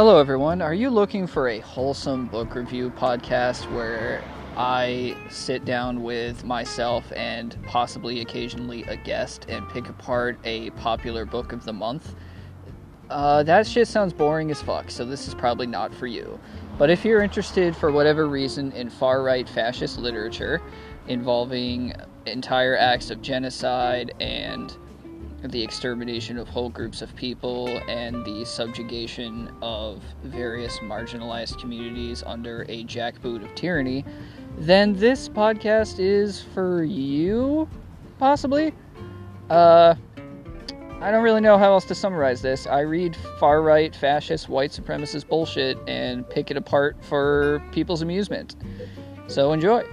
Hello, everyone. Are you looking for a wholesome book review podcast where I sit down with myself and possibly occasionally a guest and pick apart a popular book of the month? Uh, that shit sounds boring as fuck, so this is probably not for you. But if you're interested for whatever reason in far right fascist literature involving entire acts of genocide and the extermination of whole groups of people and the subjugation of various marginalized communities under a jackboot of tyranny, then this podcast is for you, possibly. Uh, I don't really know how else to summarize this. I read far right, fascist, white supremacist bullshit and pick it apart for people's amusement. So enjoy.